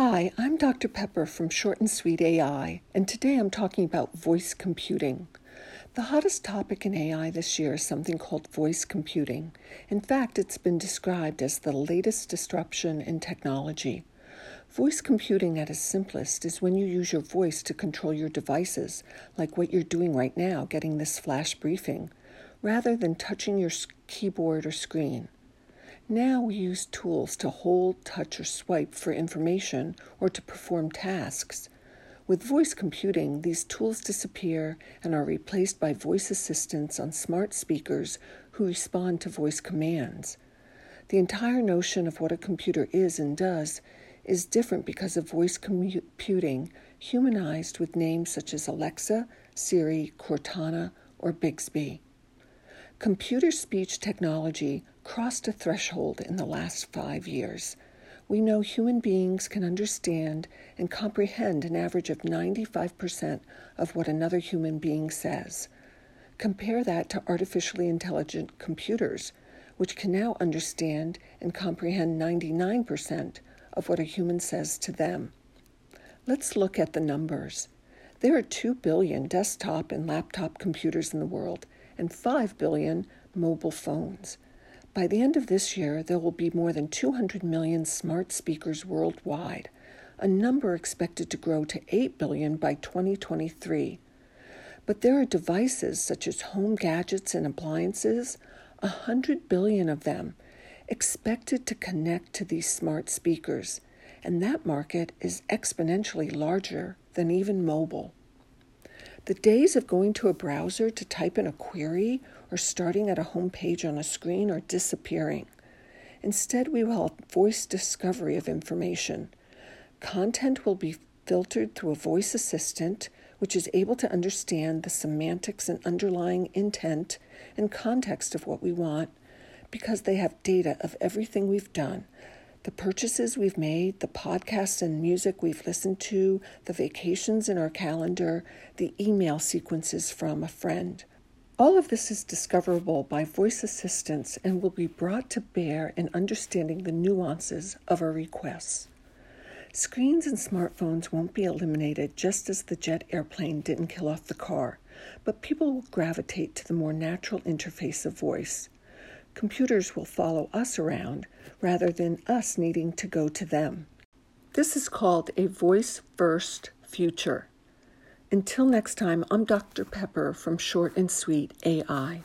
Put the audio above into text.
Hi, I'm Dr. Peper from Short and Sweet AI, and today I'm talking about voice computing. The hottest topic in AI this year is something called voice computing. In fact, it's been described as the latest disruption in technology. Voice computing at its simplest is when you use your voice to control your devices, like what you're doing right now, getting this flash briefing, rather than touching your keyboard or screen. Now we use tools to hold, touch, or swipe for information or to perform tasks. With voice computing, these tools disappear and are replaced by voice assistants on smart speakers who respond to voice commands. The entire notion of what a computer is and does is different because of voice computing humanized with names such as Alexa, Siri, Cortana, or Bixby. Computer speech technology crossed a threshold in the last five years. We know human beings can understand and comprehend an average of 95% of what another human being says. Compare that to artificially intelligent computers, which can now understand and comprehend 99% of what a human says to them. Let's look at the numbers. There are 2 billion desktop and laptop computers in the world and 5 billion mobile phones. By the end of this year, there will be more than 200 million smart speakers worldwide, a number expected to grow to 8 billion by 2023. But there are devices such as home gadgets and appliances, 100 billion of them, expected to connect to these smart speakers, and that market is exponentially larger than even mobile. The days of going to a browser to type in a query or starting at a home page on a screen are disappearing. Instead, we will have voice discovery of information. Content will be filtered through a voice assistant, which is able to understand the semantics and underlying intent and context of what we want because they have data of everything we've done the purchases we've made, the podcasts and music we've listened to, the vacations in our calendar, the email sequences from a friend. All of this is discoverable by voice assistants and will be brought to bear in understanding the nuances of our requests. Screens and smartphones won't be eliminated just as the jet airplane didn't kill off the car, but people will gravitate to the more natural interface of voice. Computers will follow us around rather than us needing to go to them. This is called a voice first future. Until next time, I'm Dr. Peper from Short and Sweet AI.